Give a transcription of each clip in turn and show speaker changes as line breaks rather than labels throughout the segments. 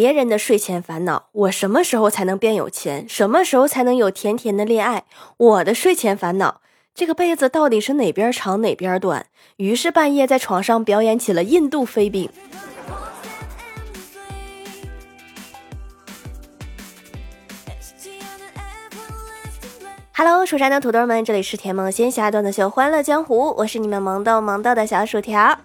别人的睡前烦恼，我什么时候才能变有钱？什么时候才能有甜甜的恋爱？我的睡前烦恼，这个被子到底是哪边长哪边短？于是半夜在床上表演起了印度飞饼。Hello，蜀山的土豆们，这里是甜梦仙侠段子秀《欢乐江湖》，我是你们萌豆萌豆的小薯条。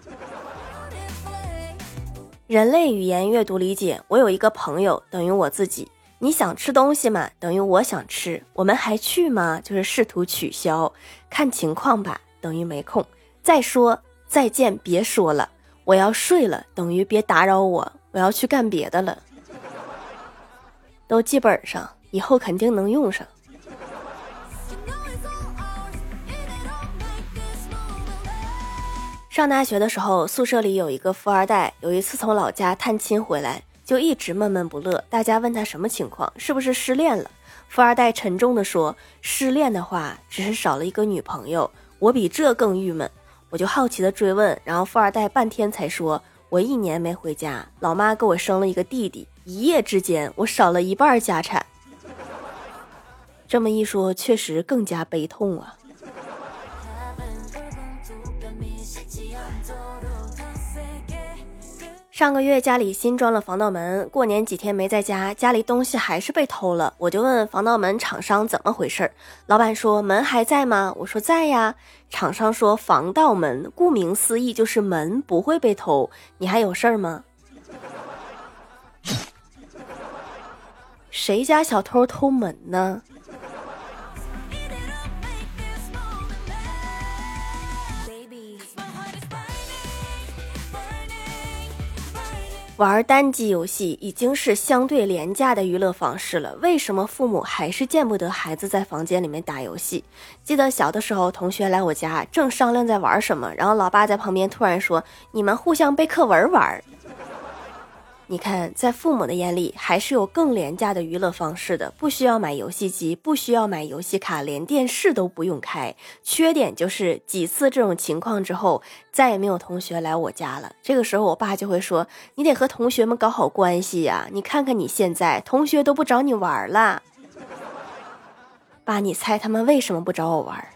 人类语言阅读理解，我有一个朋友等于我自己。你想吃东西吗？等于我想吃。我们还去吗？就是试图取消。看情况吧，等于没空。再说再见，别说了，我要睡了，等于别打扰我，我要去干别的了。都记本上，以后肯定能用上。上大学的时候，宿舍里有一个富二代，有一次从老家探亲回来，就一直闷闷不乐。大家问他什么情况，是不是失恋了？富二代沉重地说：“失恋的话，只是少了一个女朋友，我比这更郁闷。”我就好奇的追问，然后富二代半天才说：“我一年没回家，老妈给我生了一个弟弟，一夜之间我少了一半家产。”这么一说，确实更加悲痛啊。上个月家里新装了防盗门，过年几天没在家，家里东西还是被偷了。我就问防盗门厂商怎么回事儿，老板说门还在吗？我说在呀。厂商说防盗门顾名思义就是门不会被偷，你还有事儿吗？谁家小偷偷门呢？玩单机游戏已经是相对廉价的娱乐方式了，为什么父母还是见不得孩子在房间里面打游戏？记得小的时候，同学来我家，正商量在玩什么，然后老爸在旁边突然说：“你们互相背课文玩。”你看，在父母的眼里，还是有更廉价的娱乐方式的，不需要买游戏机，不需要买游戏卡，连电视都不用开。缺点就是几次这种情况之后，再也没有同学来我家了。这个时候，我爸就会说：“你得和同学们搞好关系呀！你看看你现在，同学都不找你玩了。”爸，你猜他们为什么不找我玩？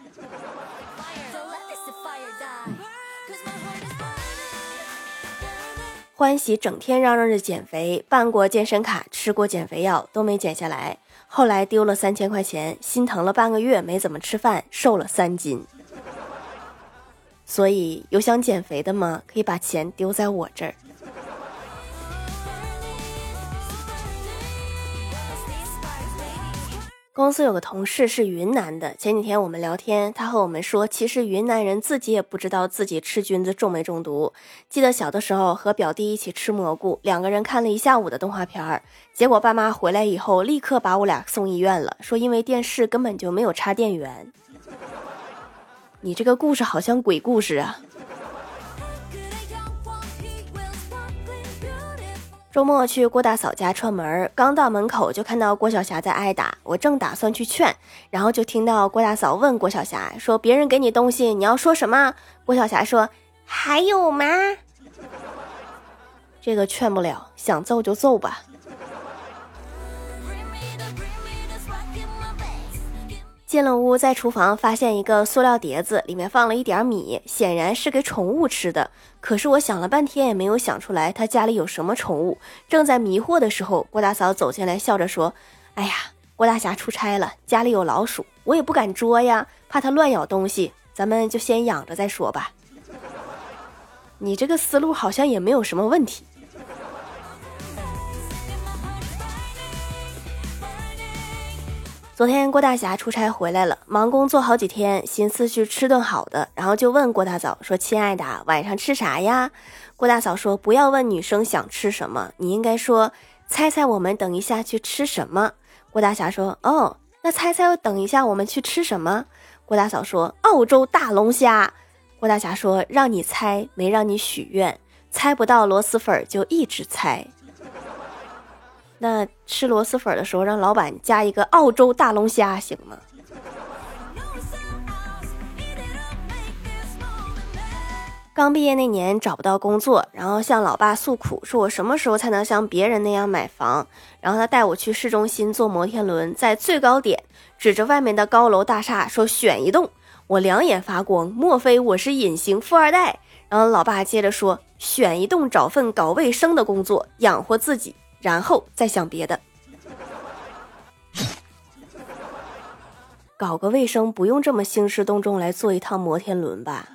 欢喜整天嚷嚷着减肥，办过健身卡，吃过减肥药，都没减下来。后来丢了三千块钱，心疼了半个月，没怎么吃饭，瘦了三斤。所以有想减肥的吗？可以把钱丢在我这儿。公司有个同事是云南的，前几天我们聊天，他和我们说，其实云南人自己也不知道自己吃菌子中没中毒。记得小的时候和表弟一起吃蘑菇，两个人看了一下午的动画片儿，结果爸妈回来以后立刻把我俩送医院了，说因为电视根本就没有插电源。你这个故事好像鬼故事啊！周末去郭大嫂家串门，刚到门口就看到郭晓霞在挨打，我正打算去劝，然后就听到郭大嫂问郭晓霞说：“别人给你东西，你要说什么？”郭晓霞说：“还有吗？”这个劝不了，想揍就揍吧。进了屋，在厨房发现一个塑料碟子，里面放了一点米，显然是给宠物吃的。可是我想了半天也没有想出来他家里有什么宠物。正在迷惑的时候，郭大嫂走进来，笑着说：“哎呀，郭大侠出差了，家里有老鼠，我也不敢捉呀，怕它乱咬东西，咱们就先养着再说吧。”你这个思路好像也没有什么问题。昨天郭大侠出差回来了，忙工作好几天，寻思去吃顿好的，然后就问郭大嫂说：“亲爱的，晚上吃啥呀？”郭大嫂说：“不要问女生想吃什么，你应该说猜猜我们等一下去吃什么。”郭大侠说：“哦，那猜猜等一下我们去吃什么？”郭大嫂说：“澳洲大龙虾。”郭大侠说：“让你猜，没让你许愿，猜不到螺蛳粉就一直猜。”那吃螺蛳粉的时候，让老板加一个澳洲大龙虾行吗？刚毕业那年找不到工作，然后向老爸诉苦，说我什么时候才能像别人那样买房？然后他带我去市中心坐摩天轮，在最高点指着外面的高楼大厦说选一栋。我两眼发光，莫非我是隐形富二代？然后老爸接着说选一栋，找份搞卫生的工作养活自己，然后再想别的。搞个卫生不用这么兴师动众来坐一趟摩天轮吧？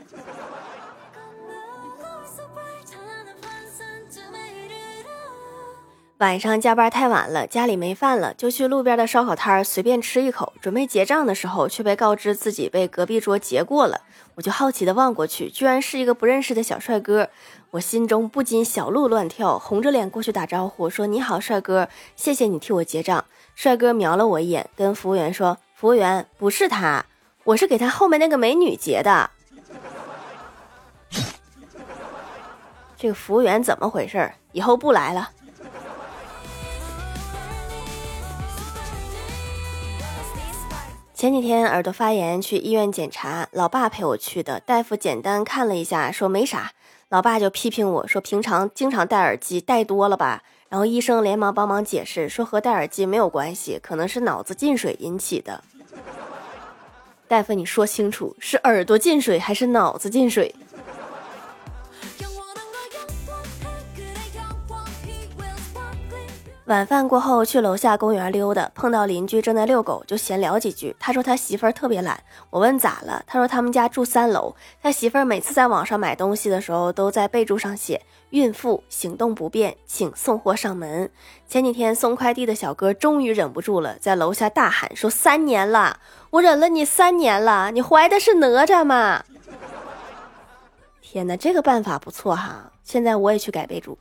晚上加班太晚了，家里没饭了，就去路边的烧烤摊儿随便吃一口。准备结账的时候，却被告知自己被隔壁桌结过了。我就好奇的望过去，居然是一个不认识的小帅哥。我心中不禁小鹿乱跳，红着脸过去打招呼，说：“你好，帅哥，谢谢你替我结账。”帅哥瞄了我一眼，跟服务员说：“服务员，不是他，我是给他后面那个美女结的。”这个服务员怎么回事？以后不来了。前几天耳朵发炎，去医院检查，老爸陪我去的。大夫简单看了一下，说没啥。老爸就批评我说，平常经常戴耳机，戴多了吧？然后医生连忙帮忙解释，说和戴耳机没有关系，可能是脑子进水引起的。大夫，你说清楚，是耳朵进水还是脑子进水？晚饭过后去楼下公园溜达，碰到邻居正在遛狗，就闲聊几句。他说他媳妇儿特别懒。我问咋了？他说他们家住三楼，他媳妇儿每次在网上买东西的时候，都在备注上写“孕妇行动不便，请送货上门”。前几天送快递的小哥终于忍不住了，在楼下大喊说：“三年了，我忍了你三年了，你怀的是哪吒吗？” 天哪，这个办法不错哈！现在我也去改备注。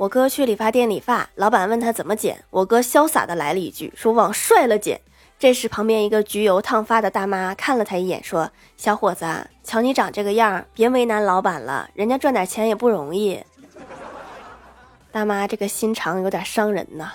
我哥去理发店理发，老板问他怎么剪，我哥潇洒的来了一句，说往帅了剪。这时旁边一个焗油烫发的大妈看了他一眼，说：“小伙子，瞧你长这个样，别为难老板了，人家赚点钱也不容易。”大妈这个心肠有点伤人呐。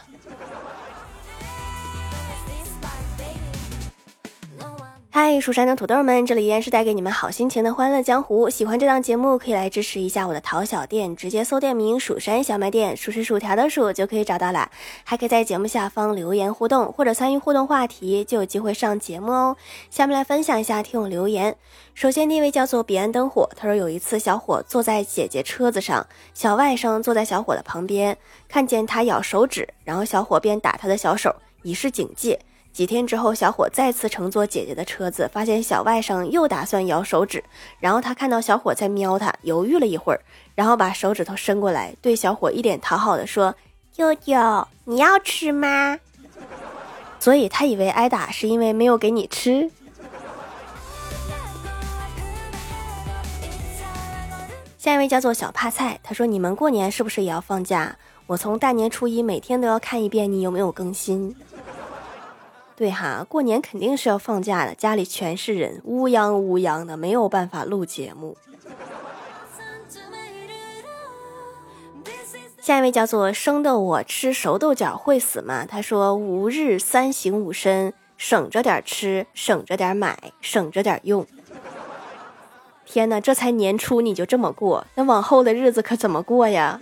嗨，蜀山的土豆们，这里依然是带给你们好心情的欢乐江湖。喜欢这档节目，可以来支持一下我的淘小店，直接搜店名“蜀山小卖店”，数是薯条的数就可以找到了。还可以在节目下方留言互动，或者参与互动话题，就有机会上节目哦。下面来分享一下听友留言。首先第一位叫做彼岸灯火，他说有一次小伙坐在姐姐车子上，小外甥坐在小伙的旁边，看见他咬手指，然后小伙便打他的小手，以示警戒。几天之后，小伙再次乘坐姐姐的车子，发现小外甥又打算咬手指。然后他看到小伙在瞄他，犹豫了一会儿，然后把手指头伸过来，对小伙一脸讨好的说：“舅舅，你要吃吗？”所以他以为挨打是因为没有给你吃。下一位叫做小帕菜，他说：“你们过年是不是也要放假？我从大年初一每天都要看一遍你有没有更新。”对哈，过年肯定是要放假的，家里全是人，乌泱乌泱的，没有办法录节目。下一位叫做生的我吃熟豆角会死吗？他说：吾日三省吾身，省着点吃，省着点买，省着点用。天哪，这才年初你就这么过，那往后的日子可怎么过呀？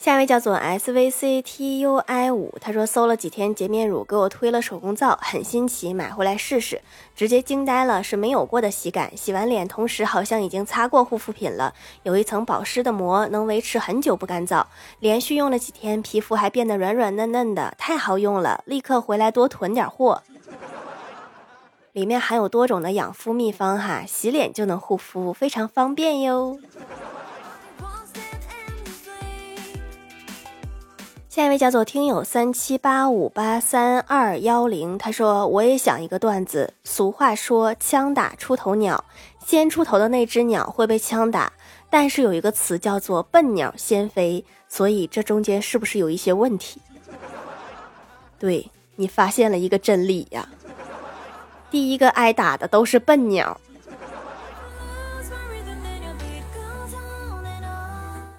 下一位叫做 S V C T U I 五，他说搜了几天洁面乳，给我推了手工皂，很新奇，买回来试试，直接惊呆了，是没有过的洗感。洗完脸，同时好像已经擦过护肤品了，有一层保湿的膜，能维持很久不干燥。连续用了几天，皮肤还变得软软嫩嫩的，太好用了，立刻回来多囤点货。里面含有多种的养肤秘方哈，洗脸就能护肤，非常方便哟。下一位叫做听友三七八五八三二幺零，他说：“我也想一个段子。俗话说，枪打出头鸟，先出头的那只鸟会被枪打。但是有一个词叫做笨鸟先飞，所以这中间是不是有一些问题？对你发现了一个真理呀，第一个挨打的都是笨鸟。”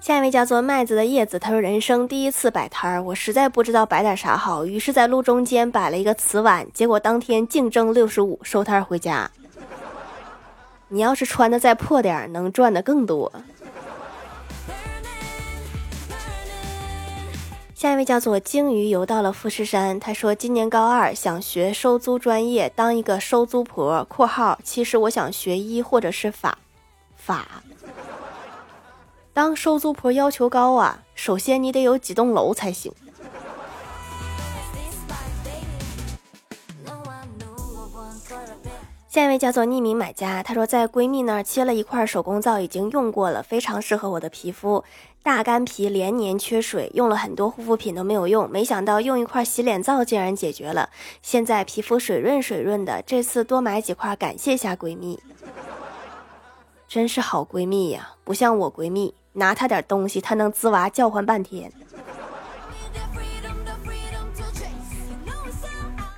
下一位叫做麦子的叶子，他说人生第一次摆摊儿，我实在不知道摆点啥好，于是，在路中间摆了一个瓷碗，结果当天净挣六十五，收摊回家。你要是穿的再破点儿，能赚的更多。下一位叫做鲸鱼游到了富士山，他说今年高二，想学收租专业，当一个收租婆（括号其实我想学医或者是法法）。当收租婆要求高啊，首先你得有几栋楼才行。下一位叫做匿名买家，他说在闺蜜那儿切了一块手工皂，已经用过了，非常适合我的皮肤。大干皮连年缺水，用了很多护肤品都没有用，没想到用一块洗脸皂竟然解决了，现在皮肤水润水润的。这次多买几块，感谢下闺蜜，真是好闺蜜呀，不像我闺蜜。拿他点东西，他能滋娃叫唤半天。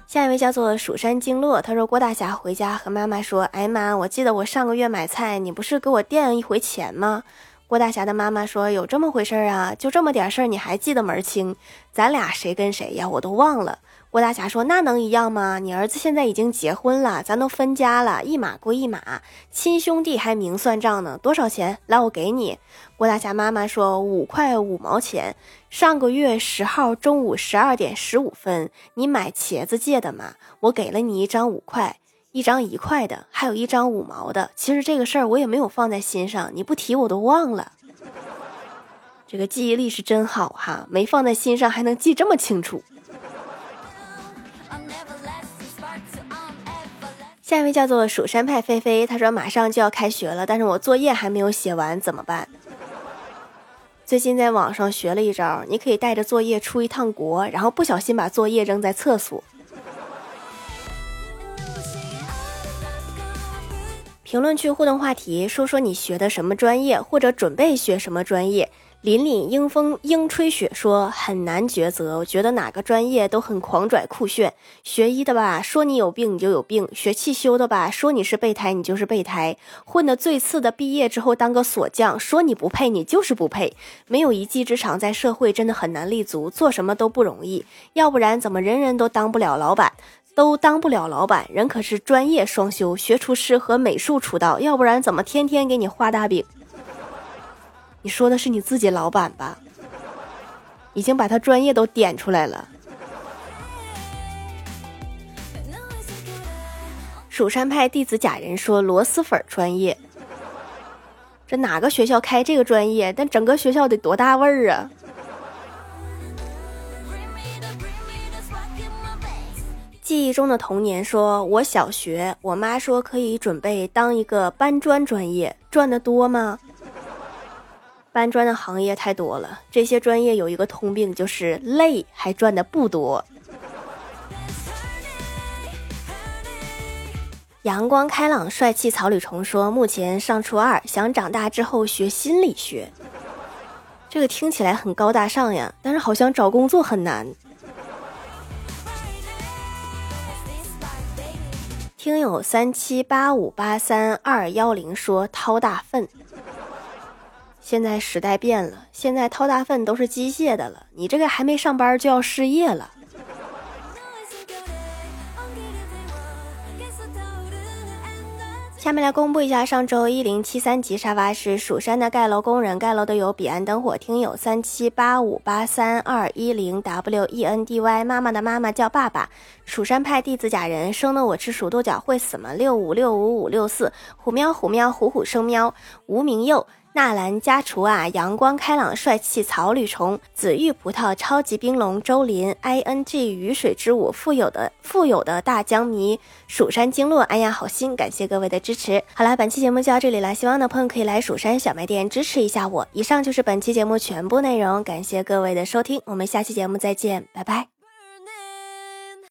下一位叫做蜀山经络，他说郭大侠回家和妈妈说：“哎妈，我记得我上个月买菜，你不是给我垫一回钱吗？”郭大侠的妈妈说：“有这么回事啊？就这么点事儿，你还记得门清？咱俩谁跟谁呀？我都忘了。”郭大侠说：“那能一样吗？你儿子现在已经结婚了，咱都分家了，一码归一码，亲兄弟还明算账呢。多少钱？来，我给你。”郭大侠妈妈说：“五块五毛钱。上个月十号中午十二点十五分，你买茄子借的嘛？我给了你一张五块，一张一块的，还有一张五毛的。其实这个事儿我也没有放在心上，你不提我都忘了。这个记忆力是真好哈，没放在心上还能记这么清楚。”下一位叫做蜀山派菲菲，他说马上就要开学了，但是我作业还没有写完，怎么办？最近在网上学了一招，你可以带着作业出一趟国，然后不小心把作业扔在厕所。评论区互动话题，说说你学的什么专业，或者准备学什么专业。凛凛英风英吹雪说很难抉择，我觉得哪个专业都很狂拽酷炫。学医的吧，说你有病你就有病；学汽修的吧，说你是备胎你就是备胎；混的最次的，毕业之后当个锁匠，说你不配你就是不配。没有一技之长，在社会真的很难立足，做什么都不容易。要不然怎么人人都当不了老板，都当不了老板？人可是专业双修，学厨师和美术出道，要不然怎么天天给你画大饼？你说的是你自己老板吧？已经把他专业都点出来了。蜀山派弟子假人说螺蛳粉专业，这哪个学校开这个专业？但整个学校得多大味儿啊！记忆中的童年说，我小学，我妈说可以准备当一个搬砖专业，赚的多吗？搬砖的行业太多了，这些专业有一个通病，就是累，还赚的不多。阳光开朗、帅气草履虫说，目前上初二，想长大之后学心理学。这个听起来很高大上呀，但是好像找工作很难。听友三七八五八三二幺零说，掏大粪。现在时代变了，现在掏大粪都是机械的了。你这个还没上班就要失业了。下面来公布一下上周一零七三级沙发是蜀山的盖楼工人，盖楼的有彼岸灯火听友三七八五八三二一零 w e n d y 妈妈的妈妈叫爸爸，蜀山派弟子假人生的我吃蜀豆角会死吗？六五六五五六四虎喵虎喵虎虎生喵无名幼。纳兰家厨啊，阳光开朗，帅气草履虫，紫玉葡萄，超级冰龙，周林，i n g 雨水之舞，富有的富有的大江迷，蜀山经络，哎呀，好心，感谢各位的支持。好了，本期节目就到这里了，希望的朋友可以来蜀山小卖店支持一下我。以上就是本期节目全部内容，感谢各位的收听，我们下期节目再见，拜拜。